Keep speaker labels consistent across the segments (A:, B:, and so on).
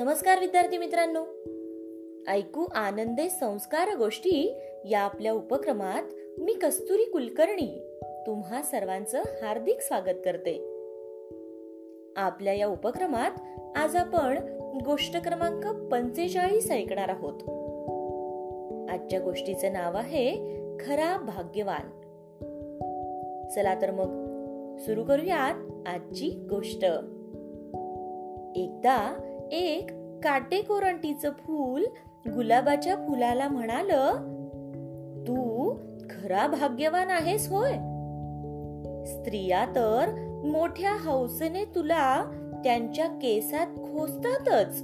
A: नमस्कार विद्यार्थी मित्रांनो. ऐकू आनंदे संस्कार गोष्टी या आपल्या उपक्रमात मी कस्तुरी कुलकर्णी तुम्हा सर्वांचं हार्दिक स्वागत करते. आपल्या या उपक्रमात आज आपण गोष्ट क्रमांक पंचेचाळीस ऐकणार आहोत. आजच्या गोष्टीचं नाव आहे खरा भाग्यवान. चला तर मग सुरू करूयात आजची गोष्ट. एकदा एक काटेकोरंटीचं फूल गुलाबाच्या फुलाला म्हणाल तू खरा भाग्यवान आहेस होय. स्त्रिया तर मोठ्या हौसेने तुला त्यांच्या केसात खोसतातच.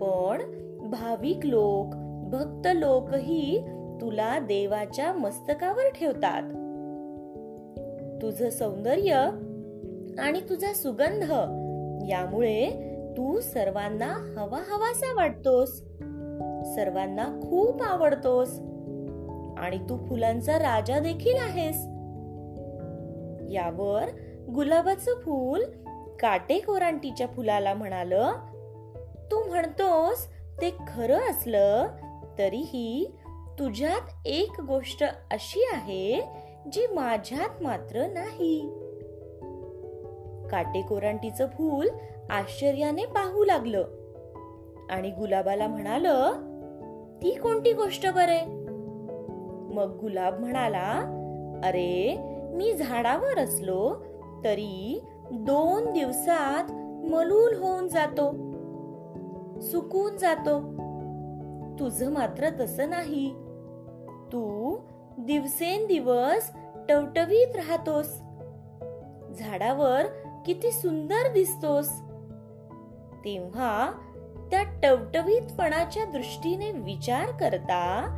A: पण भाविक लोक भक्त लोकही तुला देवाच्या मस्तकावर ठेवतात. तुझं सौंदर्य आणि तुझा सुगंध यामुळे तू सर्वांना हवा हवासा वाटतोस. सर्वांना खूप आवडतोस. आणि तू फुलांचा राजा देखील आहेस. यावर गुलाबाचं फूल काटेकोरांटीच्या फुलाला म्हणाल. तू म्हणतोस ते खरं असलं तरीही तुझ्यात एक गोष्ट अशी आहे जी माझ्यात मात्र नाही. काटेकोरांटीचं फूल आश्चर्याने पाहू लागलं. आणि गुलाबाला म्हणाल ती कोणती गोष्ट बरे? मग गुलाब म्हणाला अरे मी झाडावर असलो तरी दोन दिवसात मलूल होऊन जातो सुकून जातो. तुझ मात्र तसं नाही. तू दिवसेंदिवस टवटवीत राहतोस. झाडावर किती सुंदर दिसतोस. तेव्हा त्या टवटवीतपणाच्या दृष्टीने विचार करता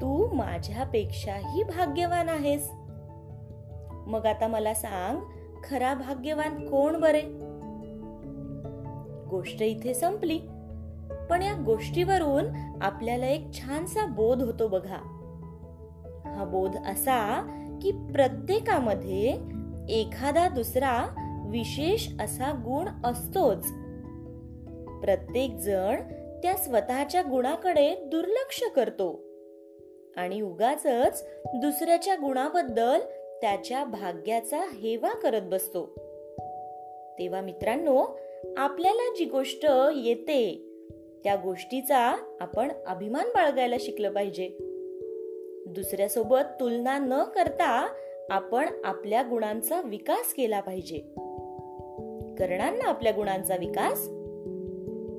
A: तू माझ्यापेक्षाही भाग्यवान आहेस. मग आता मला सांग खरा भाग्यवान कोण बरे? गोष्ट इथे संपली. पण या गोष्टीवरून आपल्याला एक छानसा बोध होतो बघा. हा बोध असा की प्रत्येकामध्ये एखादा दुसरा विशेष असा गुण असतोच. प्रत्येक जण त्या स्वतःच्या गुणाकडे दुर्लक्ष करतो. आणि उगाच दुसऱ्याच्या गुणाबद्दल त्याच्या भाग्याचा हेवा करत बसतो. तेव्हा मित्रांनो आपल्याला जी गोष्ट येते त्या गोष्टीचा आपण अभिमान बाळगायला शिकलं पाहिजे. दुसऱ्यासोबत तुलना न करता आपण आपल्या गुणांचा विकास केला पाहिजे. करणार ना आपल्या गुणांचा विकास